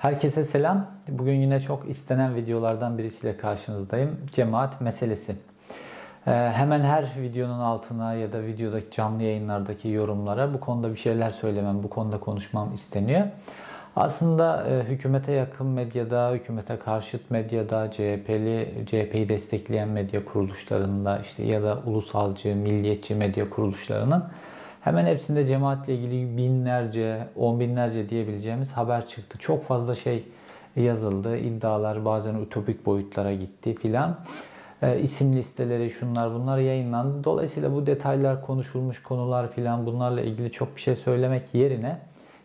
Herkese selam. Bugün yine çok istenen videolardan birisiyle karşınızdayım. Cemaat meselesi. Ee, hemen her videonun altına ya da videodaki canlı yayınlardaki yorumlara bu konuda bir şeyler söylemem, bu konuda konuşmam isteniyor. Aslında e, hükümete yakın medyada, hükümete karşıt medyada, CHP'li, CHP'yi destekleyen medya kuruluşlarında işte ya da ulusalcı, milliyetçi medya kuruluşlarının Hemen hepsinde cemaatle ilgili binlerce, on binlerce diyebileceğimiz haber çıktı. Çok fazla şey yazıldı. İddialar bazen ütopik boyutlara gitti filan. E, isim listeleri şunlar bunlar yayınlandı. Dolayısıyla bu detaylar konuşulmuş konular filan bunlarla ilgili çok bir şey söylemek yerine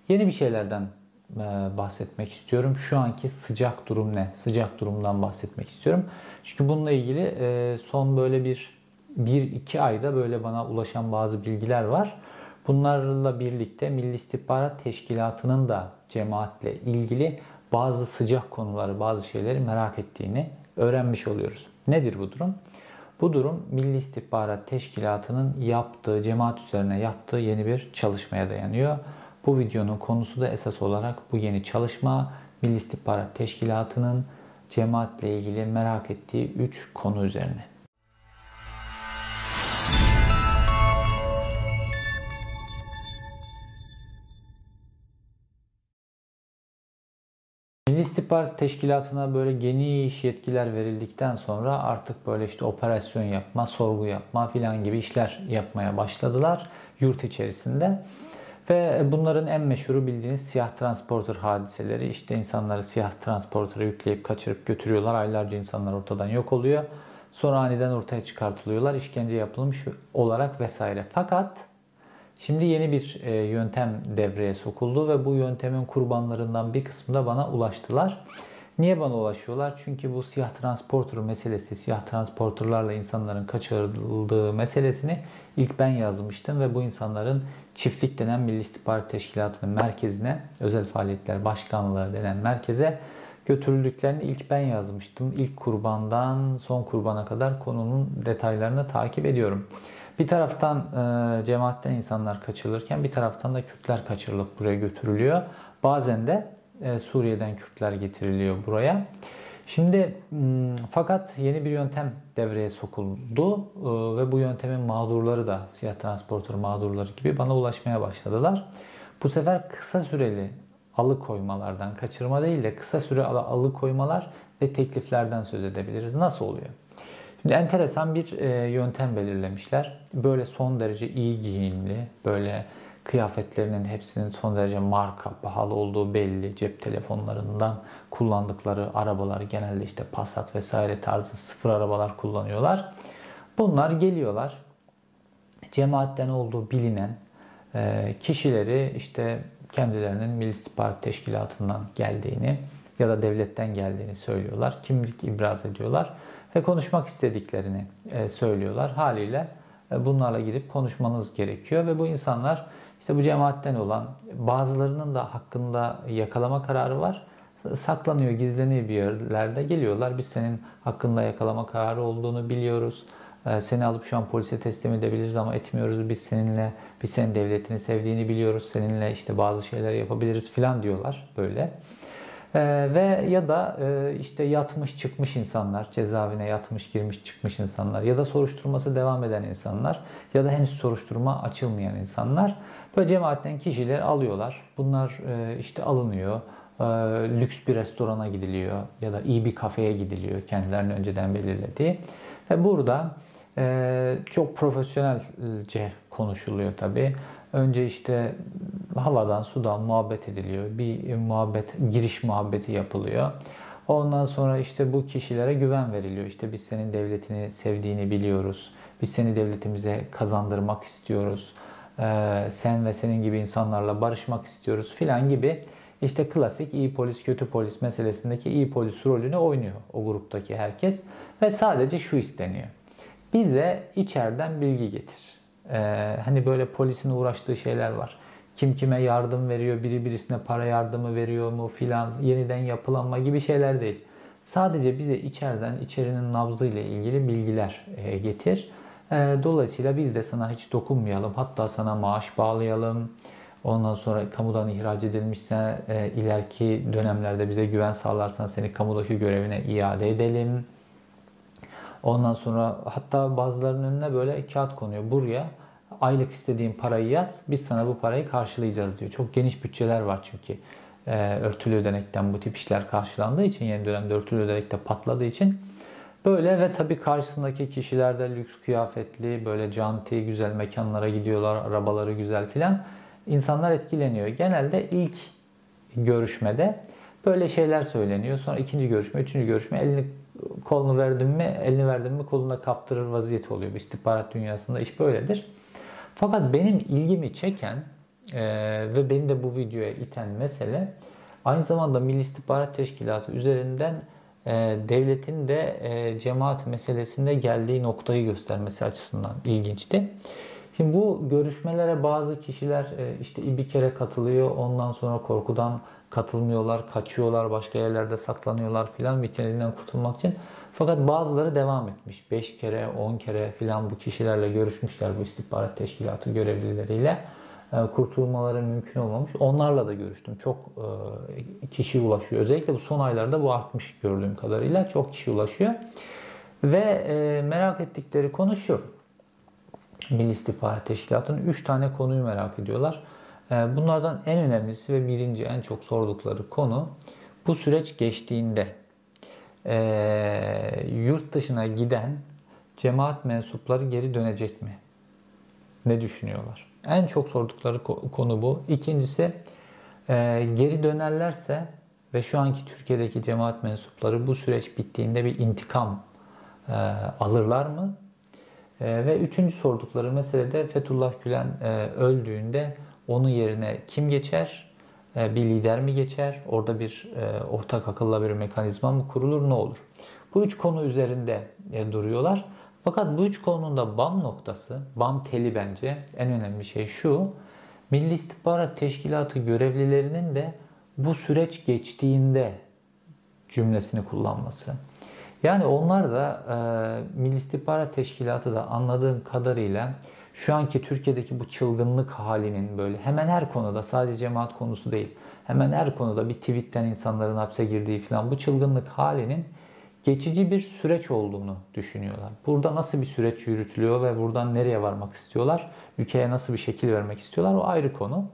yeni bir şeylerden e, bahsetmek istiyorum. Şu anki sıcak durum ne? Sıcak durumdan bahsetmek istiyorum. Çünkü bununla ilgili e, son böyle bir bir iki ayda böyle bana ulaşan bazı bilgiler var. Bunlarla birlikte Milli İstihbarat Teşkilatı'nın da cemaatle ilgili bazı sıcak konuları, bazı şeyleri merak ettiğini öğrenmiş oluyoruz. Nedir bu durum? Bu durum Milli İstihbarat Teşkilatı'nın yaptığı, cemaat üzerine yaptığı yeni bir çalışmaya dayanıyor. Bu videonun konusu da esas olarak bu yeni çalışma Milli İstihbarat Teşkilatı'nın cemaatle ilgili merak ettiği 3 konu üzerine. Milli İstihbarat Teşkilatı'na böyle geniş yetkiler verildikten sonra artık böyle işte operasyon yapma, sorgu yapma filan gibi işler yapmaya başladılar yurt içerisinde. Ve bunların en meşhuru bildiğiniz siyah transporter hadiseleri. İşte insanları siyah transporter'a yükleyip kaçırıp götürüyorlar. Aylarca insanlar ortadan yok oluyor. Sonra aniden ortaya çıkartılıyorlar. işkence yapılmış olarak vesaire. Fakat Şimdi yeni bir e, yöntem devreye sokuldu ve bu yöntemin kurbanlarından bir kısmı da bana ulaştılar. Niye bana ulaşıyorlar? Çünkü bu siyah transporter meselesi, siyah transporterlarla insanların kaçırıldığı meselesini ilk ben yazmıştım ve bu insanların çiftlik denen Milli İstihbarat Teşkilatı'nın merkezine, özel faaliyetler başkanlığı denen merkeze götürüldüklerini ilk ben yazmıştım. İlk kurbandan son kurbana kadar konunun detaylarını takip ediyorum. Bir taraftan e, cemaatten insanlar kaçırılırken bir taraftan da Kürtler kaçırılıp buraya götürülüyor. Bazen de e, Suriye'den Kürtler getiriliyor buraya. Şimdi fakat yeni bir yöntem devreye sokuldu e, ve bu yöntemin mağdurları da siyah transporter mağdurları gibi bana ulaşmaya başladılar. Bu sefer kısa süreli alıkoymalardan, kaçırma değil de kısa süre alıkoymalar ve tekliflerden söz edebiliriz. Nasıl oluyor? Enteresan bir e, yöntem belirlemişler. Böyle son derece iyi giyimli, böyle kıyafetlerinin hepsinin son derece marka, pahalı olduğu belli. Cep telefonlarından kullandıkları arabalar genelde işte Passat vesaire tarzı sıfır arabalar kullanıyorlar. Bunlar geliyorlar. Cemaatten olduğu bilinen e, kişileri işte kendilerinin Milli İstihbarat Teşkilatı'ndan geldiğini ya da devletten geldiğini söylüyorlar. Kimlik ibraz ediyorlar ve konuşmak istediklerini e, söylüyorlar. Haliyle e, bunlarla gidip konuşmanız gerekiyor ve bu insanlar işte bu cemaatten olan bazılarının da hakkında yakalama kararı var. Saklanıyor, gizleniyor bir yerlerde. Geliyorlar. Biz senin hakkında yakalama kararı olduğunu biliyoruz. E, seni alıp şu an polise teslim edebiliriz ama etmiyoruz. Biz seninle, biz senin devletini sevdiğini biliyoruz. Seninle işte bazı şeyler yapabiliriz filan diyorlar böyle. Ee, ve ya da e, işte yatmış çıkmış insanlar, cezaevine yatmış girmiş çıkmış insanlar ya da soruşturması devam eden insanlar ya da henüz soruşturma açılmayan insanlar böyle cemaatten kişiler alıyorlar. Bunlar e, işte alınıyor. E, lüks bir restorana gidiliyor ya da iyi bir kafeye gidiliyor kendilerini önceden belirlediği. Ve burada e, çok profesyonelce konuşuluyor tabii. Önce işte havadan sudan muhabbet ediliyor. Bir muhabbet, giriş muhabbeti yapılıyor. Ondan sonra işte bu kişilere güven veriliyor. İşte biz senin devletini sevdiğini biliyoruz. Biz seni devletimize kazandırmak istiyoruz. Ee, sen ve senin gibi insanlarla barışmak istiyoruz filan gibi işte klasik iyi polis kötü polis meselesindeki iyi polis rolünü oynuyor o gruptaki herkes. Ve sadece şu isteniyor. Bize içeriden bilgi getir. Ee, hani böyle polisin uğraştığı şeyler var. Kim kime yardım veriyor, biri birisine para yardımı veriyor mu filan, yeniden yapılanma gibi şeyler değil. Sadece bize içeriden, içerinin nabzıyla ilgili bilgiler e, getir. E, dolayısıyla biz de sana hiç dokunmayalım. Hatta sana maaş bağlayalım. Ondan sonra kamudan ihraç edilmişse e, ileriki dönemlerde bize güven sağlarsan seni kamudaki görevine iade edelim. Ondan sonra hatta bazılarının önüne böyle kağıt konuyor. Buraya aylık istediğin parayı yaz. Biz sana bu parayı karşılayacağız diyor. Çok geniş bütçeler var çünkü. E, örtülü ödenekten bu tip işler karşılandığı için yeni dönemde örtülü ödenekte patladığı için böyle ve tabii karşısındaki kişiler de lüks kıyafetli böyle canti güzel mekanlara gidiyorlar arabaları güzel filan insanlar etkileniyor. Genelde ilk görüşmede böyle şeyler söyleniyor. Sonra ikinci görüşme, üçüncü görüşme elini kolunu verdim mi, elini verdim mi koluna kaptırır vaziyeti oluyor. Bu istihbarat dünyasında iş böyledir. Fakat benim ilgimi çeken e, ve beni de bu videoya iten mesele aynı zamanda Milli İstihbarat Teşkilatı üzerinden e, devletin de e, cemaat meselesinde geldiği noktayı göstermesi açısından ilginçti. Şimdi bu görüşmelere bazı kişiler e, işte bir kere katılıyor. Ondan sonra korkudan katılmıyorlar, kaçıyorlar, başka yerlerde saklanıyorlar filan vitrininden kurtulmak için. Fakat bazıları devam etmiş. 5 kere, 10 kere filan bu kişilerle görüşmüşler bu istihbarat teşkilatı görevlileriyle. E, kurtulmaları mümkün olmamış. Onlarla da görüştüm. Çok e, kişi ulaşıyor. Özellikle bu son aylarda bu artmış gördüğüm kadarıyla. Çok kişi ulaşıyor. Ve merak ettikleri konu şu. Milli İstihbarat Teşkilatı'nın 3 tane konuyu merak ediyorlar. Ee, bunlardan en önemlisi ve birinci en çok sordukları konu bu süreç geçtiğinde e, yurt dışına giden cemaat mensupları geri dönecek mi? Ne düşünüyorlar? En çok sordukları konu bu. İkincisi e, geri dönerlerse ve şu anki Türkiye'deki cemaat mensupları bu süreç bittiğinde bir intikam alırlar mı? Ve üçüncü sordukları mesele de Fethullah Gülen e, öldüğünde onun yerine kim geçer? E, bir lider mi geçer? Orada bir e, ortak akılla bir mekanizma mı kurulur? Ne olur? Bu üç konu üzerinde e, duruyorlar. Fakat bu üç konunun da BAM noktası, BAM teli bence en önemli şey şu. Milli İstihbarat Teşkilatı görevlilerinin de bu süreç geçtiğinde cümlesini kullanması. Yani onlar da e, Milli İstihbarat Teşkilatı da anladığım kadarıyla şu anki Türkiye'deki bu çılgınlık halinin böyle hemen her konuda sadece cemaat konusu değil hemen her konuda bir tweetten insanların hapse girdiği falan bu çılgınlık halinin geçici bir süreç olduğunu düşünüyorlar. Burada nasıl bir süreç yürütülüyor ve buradan nereye varmak istiyorlar? Ülkeye nasıl bir şekil vermek istiyorlar? O ayrı konu.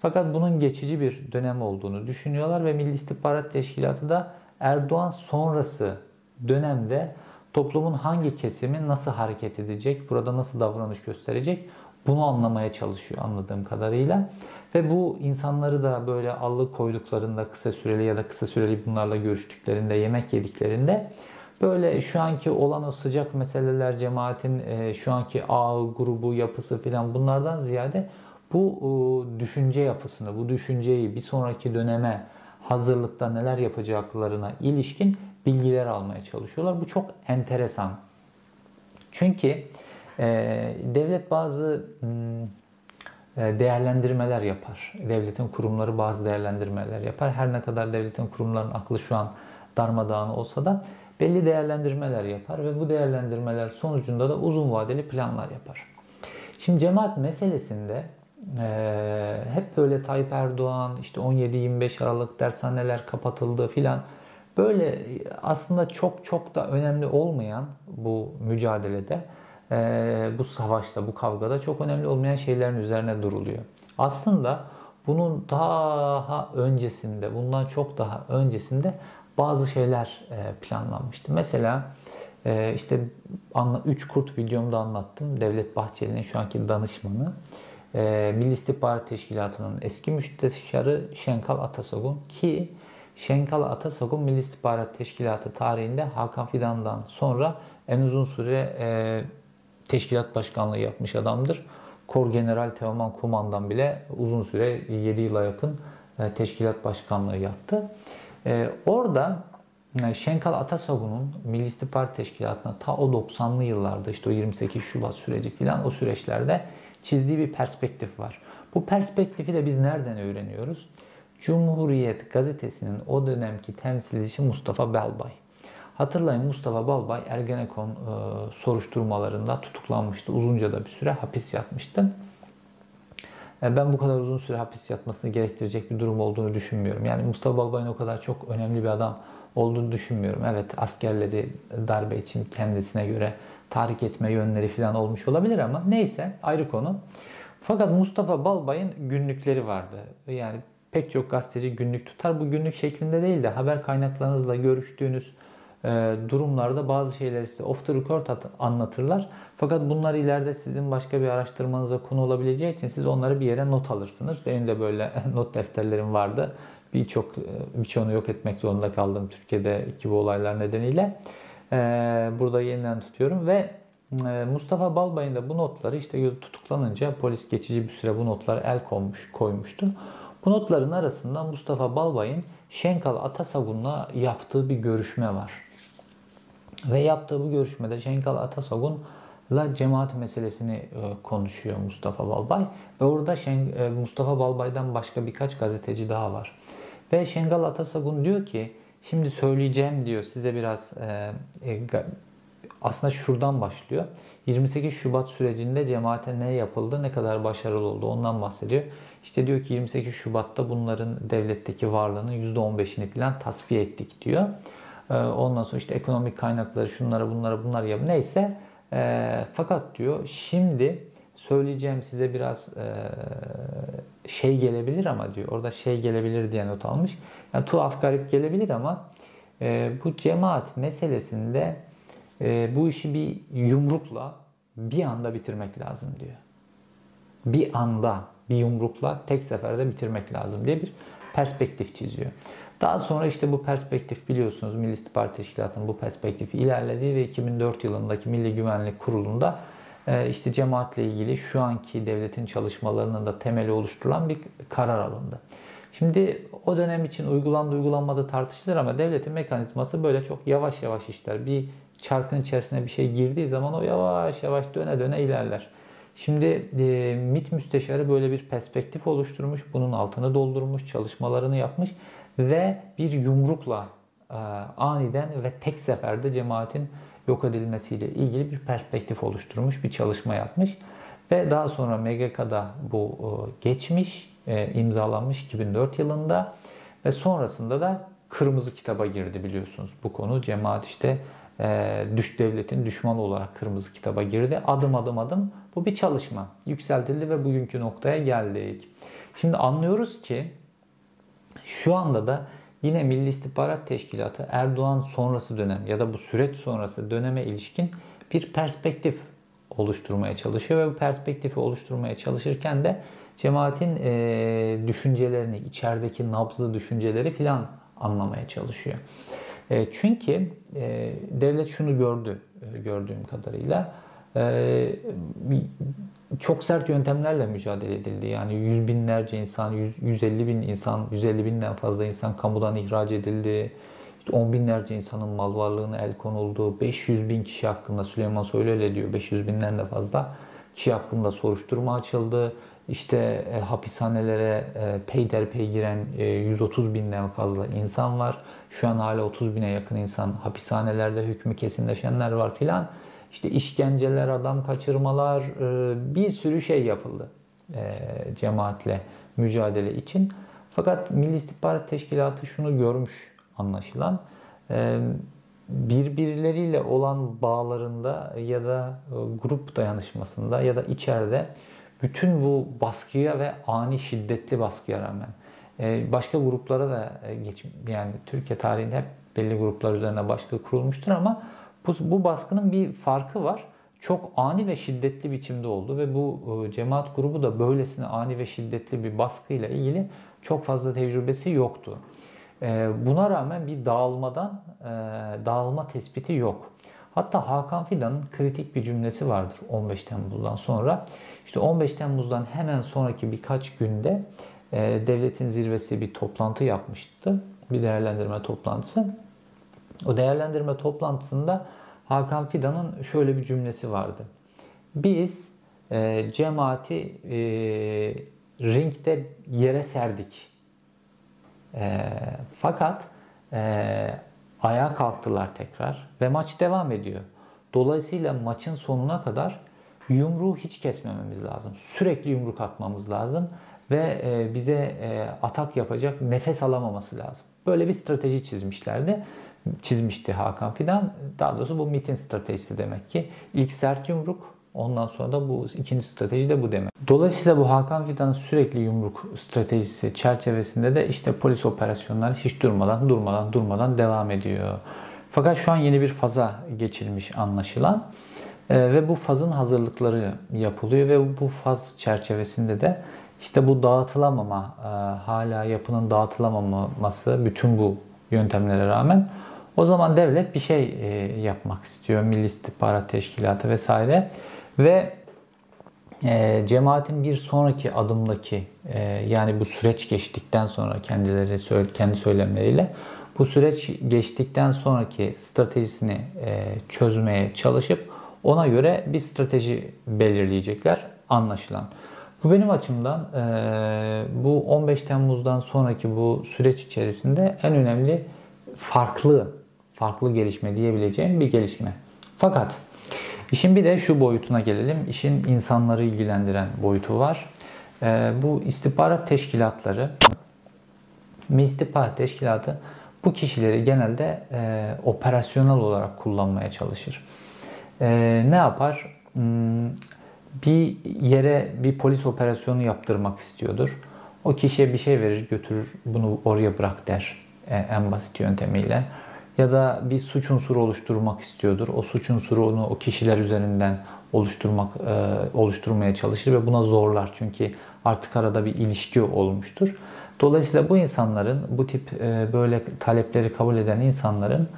Fakat bunun geçici bir dönem olduğunu düşünüyorlar ve Milli İstihbarat Teşkilatı da Erdoğan sonrası dönemde toplumun hangi kesimi nasıl hareket edecek, burada nasıl davranış gösterecek bunu anlamaya çalışıyor anladığım kadarıyla. Ve bu insanları da böyle allı koyduklarında kısa süreli ya da kısa süreli bunlarla görüştüklerinde, yemek yediklerinde böyle şu anki olan o sıcak meseleler cemaatin e, şu anki ağ, grubu, yapısı filan bunlardan ziyade bu e, düşünce yapısını, bu düşünceyi bir sonraki döneme hazırlıkta neler yapacaklarına ilişkin bilgiler almaya çalışıyorlar. Bu çok enteresan. Çünkü e, devlet bazı hmm, e, değerlendirmeler yapar. Devletin kurumları bazı değerlendirmeler yapar. Her ne kadar devletin kurumlarının aklı şu an darmadağın olsa da belli değerlendirmeler yapar ve bu değerlendirmeler sonucunda da uzun vadeli planlar yapar. Şimdi cemaat meselesinde e, hep böyle Tayyip Erdoğan işte 17-25 Aralık dershaneler kapatıldı filan Böyle aslında çok çok da önemli olmayan bu mücadelede, bu savaşta, bu kavgada çok önemli olmayan şeylerin üzerine duruluyor. Aslında bunun daha öncesinde, bundan çok daha öncesinde bazı şeyler planlanmıştı. Mesela işte 3 kurt videomda anlattım. Devlet Bahçeli'nin şu anki danışmanı. Milli İstihbarat Teşkilatı'nın eski müsteşarı Şenkal Atasogun ki Şenkal Atasagun Milli İstihbarat Teşkilatı tarihinde Hakan Fidan'dan sonra en uzun süre e, teşkilat başkanlığı yapmış adamdır. Kor General Teoman Kumandan bile uzun süre 7 yıla yakın e, teşkilat başkanlığı yaptı. E, orada e, Şenkal Atasagun'un Milli İstihbarat Teşkilatı'na ta o 90'lı yıllarda işte o 28 Şubat süreci filan o süreçlerde çizdiği bir perspektif var. Bu perspektifi de biz nereden öğreniyoruz? Cumhuriyet gazetesinin o dönemki temsilcisi Mustafa Balbay. Hatırlayın Mustafa Balbay Ergenekon e, soruşturmalarında tutuklanmıştı. Uzunca da bir süre hapis yatmıştı. e, ben bu kadar uzun süre hapis yatmasını gerektirecek bir durum olduğunu düşünmüyorum. Yani Mustafa Balbay'ın o kadar çok önemli bir adam olduğunu düşünmüyorum. Evet askerleri darbe için kendisine göre tahrik etme yönleri falan olmuş olabilir ama neyse ayrı konu. Fakat Mustafa Balbay'ın günlükleri vardı. Yani pek çok gazeteci günlük tutar. Bu günlük şeklinde değil de haber kaynaklarınızla görüştüğünüz e, durumlarda bazı şeyleri size off the record anlatırlar. Fakat bunlar ileride sizin başka bir araştırmanıza konu olabileceği için siz onları bir yere not alırsınız. Benim de böyle not defterlerim vardı. Birçok e, birçoğunu yok etmek zorunda kaldım Türkiye'deki bu olaylar nedeniyle. E, burada yeniden tutuyorum ve Mustafa Balbay'ın da bu notları işte tutuklanınca polis geçici bir süre bu notları el koymuş, koymuştu. Bu notların arasında Mustafa Balbay'ın Şenkal Atasagun'la yaptığı bir görüşme var. Ve yaptığı bu görüşmede Şenkal Atasagun'la cemaat meselesini e, konuşuyor Mustafa Balbay. Ve orada Şen, e, Mustafa Balbay'dan başka birkaç gazeteci daha var. Ve Şengal Atasagun diyor ki şimdi söyleyeceğim diyor size biraz e, e, aslında şuradan başlıyor. 28 Şubat sürecinde cemaate ne yapıldı, ne kadar başarılı oldu ondan bahsediyor. İşte diyor ki 28 Şubat'ta bunların devletteki varlığının %15'ini falan tasfiye ettik diyor. Ee, ondan sonra işte ekonomik kaynakları şunlara bunlara bunlar yap neyse. E, fakat diyor şimdi söyleyeceğim size biraz e, şey gelebilir ama diyor. Orada şey gelebilir diye not almış. Yani tuhaf garip gelebilir ama e, bu cemaat meselesinde e, bu işi bir yumrukla bir anda bitirmek lazım diyor. Bir anda bir yumrukla tek seferde bitirmek lazım diye bir perspektif çiziyor. Daha sonra işte bu perspektif biliyorsunuz Milli İstihbarat Teşkilatı'nın bu perspektifi ilerlediği ve 2004 yılındaki Milli Güvenlik Kurulu'nda e, işte cemaatle ilgili şu anki devletin çalışmalarının da temeli oluşturulan bir karar alındı. Şimdi o dönem için uygulandı uygulanmadı tartışılır ama devletin mekanizması böyle çok yavaş yavaş işler. Bir çarkın içerisine bir şey girdiği zaman o yavaş yavaş döne döne ilerler. Şimdi e, MİT müsteşarı böyle bir perspektif oluşturmuş, bunun altını doldurmuş, çalışmalarını yapmış ve bir yumrukla e, aniden ve tek seferde cemaatin yok edilmesiyle ilgili bir perspektif oluşturmuş, bir çalışma yapmış. Ve daha sonra MGK'da bu e, geçmiş, e, imzalanmış 2004 yılında ve sonrasında da kırmızı kitaba girdi biliyorsunuz bu konu. Cemaat işte e, düş devletin düşmanı olarak kırmızı kitaba girdi. Adım adım adım bu bir çalışma. Yükseltildi ve bugünkü noktaya geldik. Şimdi anlıyoruz ki şu anda da yine Milli İstihbarat Teşkilatı Erdoğan sonrası dönem ya da bu süreç sonrası döneme ilişkin bir perspektif oluşturmaya çalışıyor ve bu perspektifi oluşturmaya çalışırken de cemaatin e, düşüncelerini, içerideki nabzlı düşünceleri filan anlamaya çalışıyor. E, çünkü e, devlet şunu gördü e, gördüğüm kadarıyla. Çok sert yöntemlerle mücadele edildi. Yani yüz binlerce insan, 100, 150 bin insan, 150 binden fazla insan kamudan ihraç edildi. İşte on binlerce insanın mal varlığına el konuldu. 500 bin kişi hakkında Süleyman Soylu öyle diyor. 500 binden de fazla kişi hakkında soruşturma açıldı. İşte e, hapishanelere e, peyderpey giren e, 130 binden fazla insan var. Şu an hala 30 bine yakın insan hapishanelerde hükmü kesinleşenler var filan. İşte işkenceler, adam kaçırmalar, e, bir sürü şey yapıldı e, cemaatle mücadele için. Fakat Milli İstihbarat Teşkilatı şunu görmüş anlaşılan. E, birbirleriyle olan bağlarında ya da grup dayanışmasında ya da içeride bütün bu baskıya ve ani şiddetli baskıya rağmen başka gruplara da geç yani Türkiye tarihinde hep belli gruplar üzerine baskı kurulmuştur ama bu, bu baskının bir farkı var. Çok ani ve şiddetli biçimde oldu ve bu e, cemaat grubu da böylesine ani ve şiddetli bir baskıyla ilgili çok fazla tecrübesi yoktu. E, buna rağmen bir dağılmadan e, dağılma tespiti yok. Hatta Hakan Fidan'ın kritik bir cümlesi vardır 15 Temmuz'dan sonra. İşte 15 Temmuz'dan hemen sonraki birkaç günde devletin zirvesi bir toplantı yapmıştı. Bir değerlendirme toplantısı. O değerlendirme toplantısında Hakan Fidan'ın şöyle bir cümlesi vardı. Biz e, cemaati e, ringde yere serdik. E, fakat e, ayağa kalktılar tekrar ve maç devam ediyor. Dolayısıyla maçın sonuna kadar yumruğu hiç kesmememiz lazım. Sürekli yumruk atmamız lazım ve e, bize e, atak yapacak nefes alamaması lazım. Böyle bir strateji çizmişlerdi. Çizmişti Hakan Fidan. Daha doğrusu bu MIT'in stratejisi demek ki. İlk sert yumruk, ondan sonra da bu ikinci strateji de bu demek. Dolayısıyla bu Hakan Fidan'ın sürekli yumruk stratejisi çerçevesinde de işte polis operasyonları hiç durmadan durmadan durmadan devam ediyor. Fakat şu an yeni bir faza geçilmiş anlaşılan. Ee, ve bu fazın hazırlıkları yapılıyor ve bu faz çerçevesinde de işte bu dağıtılamama, e, hala yapının dağıtılamaması bütün bu yöntemlere rağmen o zaman devlet bir şey e, yapmak istiyor. Milli İstihbarat Teşkilatı vesaire ve e, cemaatin bir sonraki adımdaki yani bu süreç geçtikten sonra kendileri kendi söylemleriyle bu süreç geçtikten sonraki stratejisini çözmeye çalışıp ona göre bir strateji belirleyecekler anlaşılan. Bu benim açımdan bu 15 Temmuz'dan sonraki bu süreç içerisinde en önemli farklı farklı gelişme diyebileceğim bir gelişme. Fakat işin bir de şu boyutuna gelelim. İşin insanları ilgilendiren boyutu var. Bu istihbarat teşkilatları İstihbarat Teşkilatı bu kişileri genelde e, operasyonel olarak kullanmaya çalışır. E, ne yapar? Hmm, bir yere bir polis operasyonu yaptırmak istiyordur. O kişiye bir şey verir, götürür, bunu oraya bırak der e, en basit yöntemiyle. Ya da bir suç unsuru oluşturmak istiyordur. O suç unsurunu o kişiler üzerinden oluşturmak e, oluşturmaya çalışır ve buna zorlar. Çünkü artık arada bir ilişki olmuştur. Dolayısıyla bu insanların, bu tip e, böyle talepleri kabul eden insanların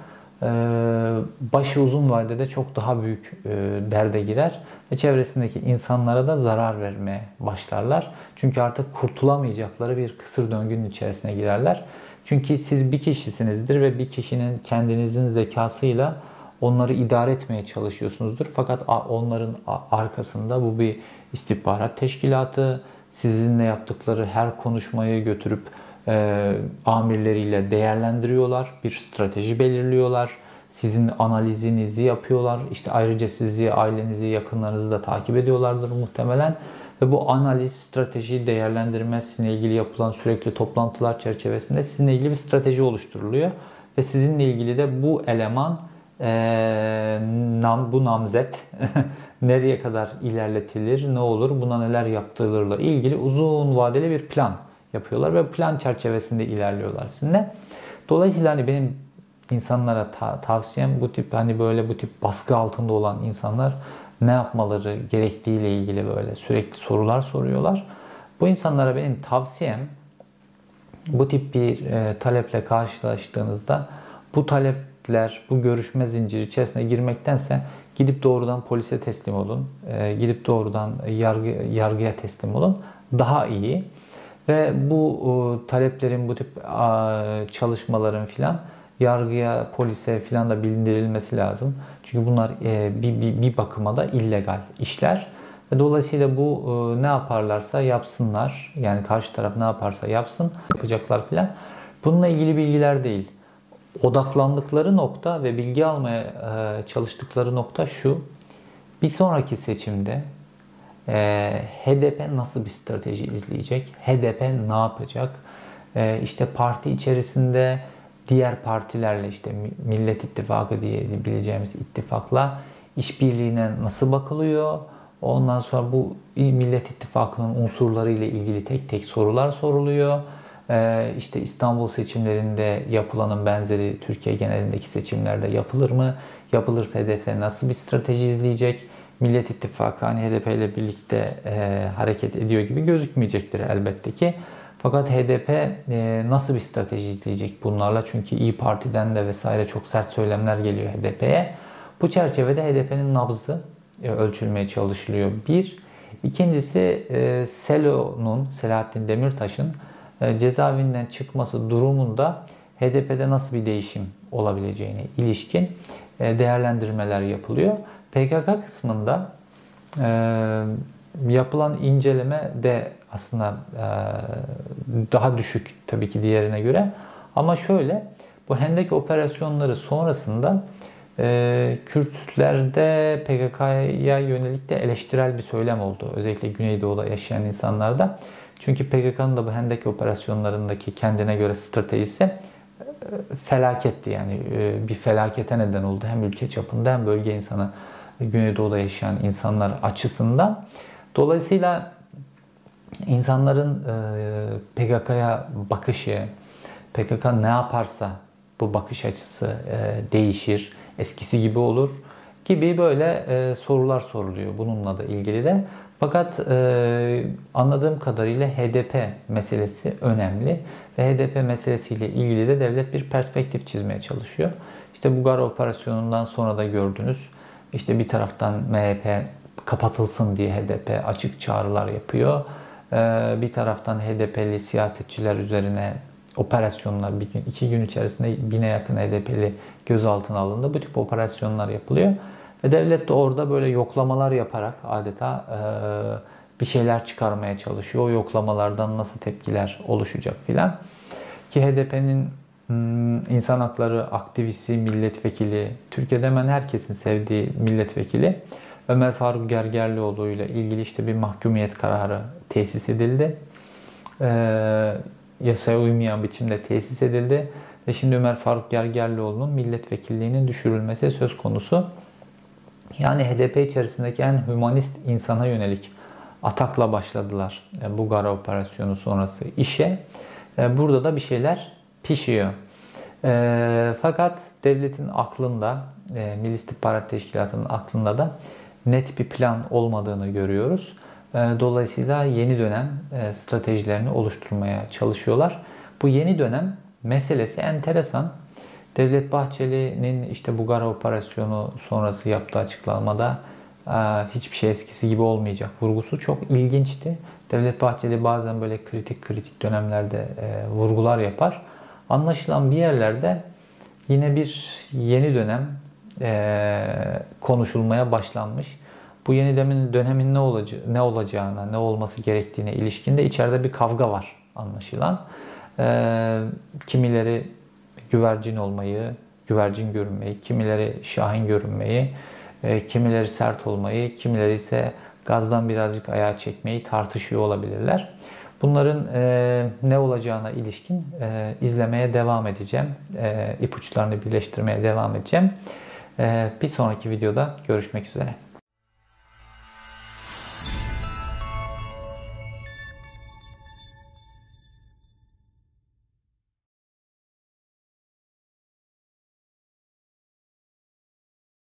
başı uzun vadede çok daha büyük derde girer ve çevresindeki insanlara da zarar vermeye başlarlar. Çünkü artık kurtulamayacakları bir kısır döngünün içerisine girerler. Çünkü siz bir kişisinizdir ve bir kişinin kendinizin zekasıyla onları idare etmeye çalışıyorsunuzdur. Fakat onların arkasında bu bir istihbarat teşkilatı, sizinle yaptıkları her konuşmayı götürüp e, amirleriyle değerlendiriyorlar. Bir strateji belirliyorlar. Sizin analizinizi yapıyorlar. İşte ayrıca sizi, ailenizi, yakınlarınızı da takip ediyorlardır muhtemelen. Ve bu analiz, strateji, değerlendirme sizinle ilgili yapılan sürekli toplantılar çerçevesinde sizinle ilgili bir strateji oluşturuluyor. Ve sizinle ilgili de bu eleman e, nam, bu namzet nereye kadar ilerletilir, ne olur, buna neler yaptırılırla ilgili uzun vadeli bir plan yapıyorlar ve plan çerçevesinde ilerliyorlar sizinle. Dolayısıyla hani benim insanlara ta- tavsiyem bu tip hani böyle bu tip baskı altında olan insanlar ne yapmaları gerektiğiyle ilgili böyle sürekli sorular soruyorlar. Bu insanlara benim tavsiyem bu tip bir e, taleple karşılaştığınızda bu talepler, bu görüşme zinciri içerisine girmektense gidip doğrudan polise teslim olun. E, gidip doğrudan yargı, yargıya teslim olun. Daha iyi. Ve bu e, taleplerin, bu tip çalışmaların filan yargıya, polise filan da bildirilmesi lazım. Çünkü bunlar e, bir, bir, bir bakıma da illegal işler. Dolayısıyla bu e, ne yaparlarsa yapsınlar. Yani karşı taraf ne yaparsa yapsın, yapacaklar filan. Bununla ilgili bilgiler değil. Odaklandıkları nokta ve bilgi almaya çalıştıkları nokta şu. Bir sonraki seçimde e, HDP nasıl bir strateji izleyecek? HDP ne yapacak? E, işte parti içerisinde diğer partilerle işte Millet İttifakı diye bileceğimiz ittifakla işbirliğine nasıl bakılıyor? Ondan sonra bu Millet İttifakı'nın unsurları ile ilgili tek tek sorular soruluyor. Ee, işte İstanbul seçimlerinde yapılanın benzeri Türkiye genelindeki seçimlerde yapılır mı? Yapılırsa HDP nasıl bir strateji izleyecek? Millet İttifakı hani HDP ile birlikte e, hareket ediyor gibi gözükmeyecektir elbette ki. Fakat HDP e, nasıl bir strateji izleyecek bunlarla? Çünkü İyi Parti'den de vesaire çok sert söylemler geliyor HDP'ye. Bu çerçevede HDP'nin nabzı e, ölçülmeye çalışılıyor. Bir. İkincisi e, Selo'nun, Selahattin Demirtaş'ın e, cezaevinden çıkması durumunda HDP'de nasıl bir değişim olabileceğine ilişkin e, değerlendirmeler yapılıyor. PKK kısmında e, yapılan inceleme de aslında e, daha düşük tabii ki diğerine göre. Ama şöyle bu Hendek operasyonları sonrasında e, Kürtlerde PKK'ya yönelik de eleştirel bir söylem oldu. Özellikle Güneydoğu'da yaşayan insanlarda. Çünkü PKK'nın da bu Hendek operasyonlarındaki kendine göre stratejisi e, felaketti. Yani e, bir felakete neden oldu. Hem ülke çapında hem bölge insanı, Güneydoğu'da yaşayan insanlar açısından. Dolayısıyla insanların e, PKK'ya bakışı, PKK ne yaparsa bu bakış açısı değişir, eskisi gibi olur gibi böyle sorular soruluyor bununla da ilgili de. Fakat e, anladığım kadarıyla HDP meselesi önemli ve HDP meselesiyle ilgili de devlet bir perspektif çizmeye çalışıyor. İşte bu Gara operasyonundan sonra da gördünüz. İşte bir taraftan MHP kapatılsın diye HDP açık çağrılar yapıyor. Ee, bir taraftan HDP'li siyasetçiler üzerine operasyonlar, bir gün, iki gün içerisinde bine yakın HDP'li gözaltına alındı. Bu tip operasyonlar yapılıyor. Ve devlet de orada böyle yoklamalar yaparak adeta bir şeyler çıkarmaya çalışıyor. O yoklamalardan nasıl tepkiler oluşacak filan. Ki HDP'nin insan hakları aktivisti, milletvekili, Türkiye'de hemen herkesin sevdiği milletvekili Ömer Faruk Gergerlioğlu ile ilgili işte bir mahkumiyet kararı tesis edildi. Ee, yasaya uymayan biçimde tesis edildi. Ve şimdi Ömer Faruk Gergerlioğlu'nun milletvekilliğinin düşürülmesi söz konusu. Yani HDP içerisindeki en humanist insana yönelik atakla başladılar e, bu Gara operasyonu sonrası işe. E, burada da bir şeyler pişiyor. E, fakat devletin aklında, Milli İstihbarat Teşkilatı'nın aklında da net bir plan olmadığını görüyoruz. Dolayısıyla yeni dönem stratejilerini oluşturmaya çalışıyorlar. Bu yeni dönem meselesi enteresan. Devlet Bahçeli'nin işte Bugara operasyonu sonrası yaptığı açıklamada e, hiçbir şey eskisi gibi olmayacak vurgusu çok ilginçti. Devlet Bahçeli bazen böyle kritik kritik dönemlerde e, vurgular yapar. Anlaşılan bir yerlerde yine bir yeni dönem e, konuşulmaya başlanmış. Bu yeni dönemin, dönemin ne, olacağı, ne olacağına, ne olması gerektiğine ilişkinde içeride bir kavga var anlaşılan. Kimileri güvercin olmayı, güvercin görünmeyi, kimileri şahin görünmeyi, e, kimileri sert olmayı, kimileri ise gazdan birazcık ayağa çekmeyi tartışıyor olabilirler. Bunların e, ne olacağına ilişkin e, izlemeye devam edeceğim. E, ipuçlarını birleştirmeye devam edeceğim. E, bir sonraki videoda görüşmek üzere.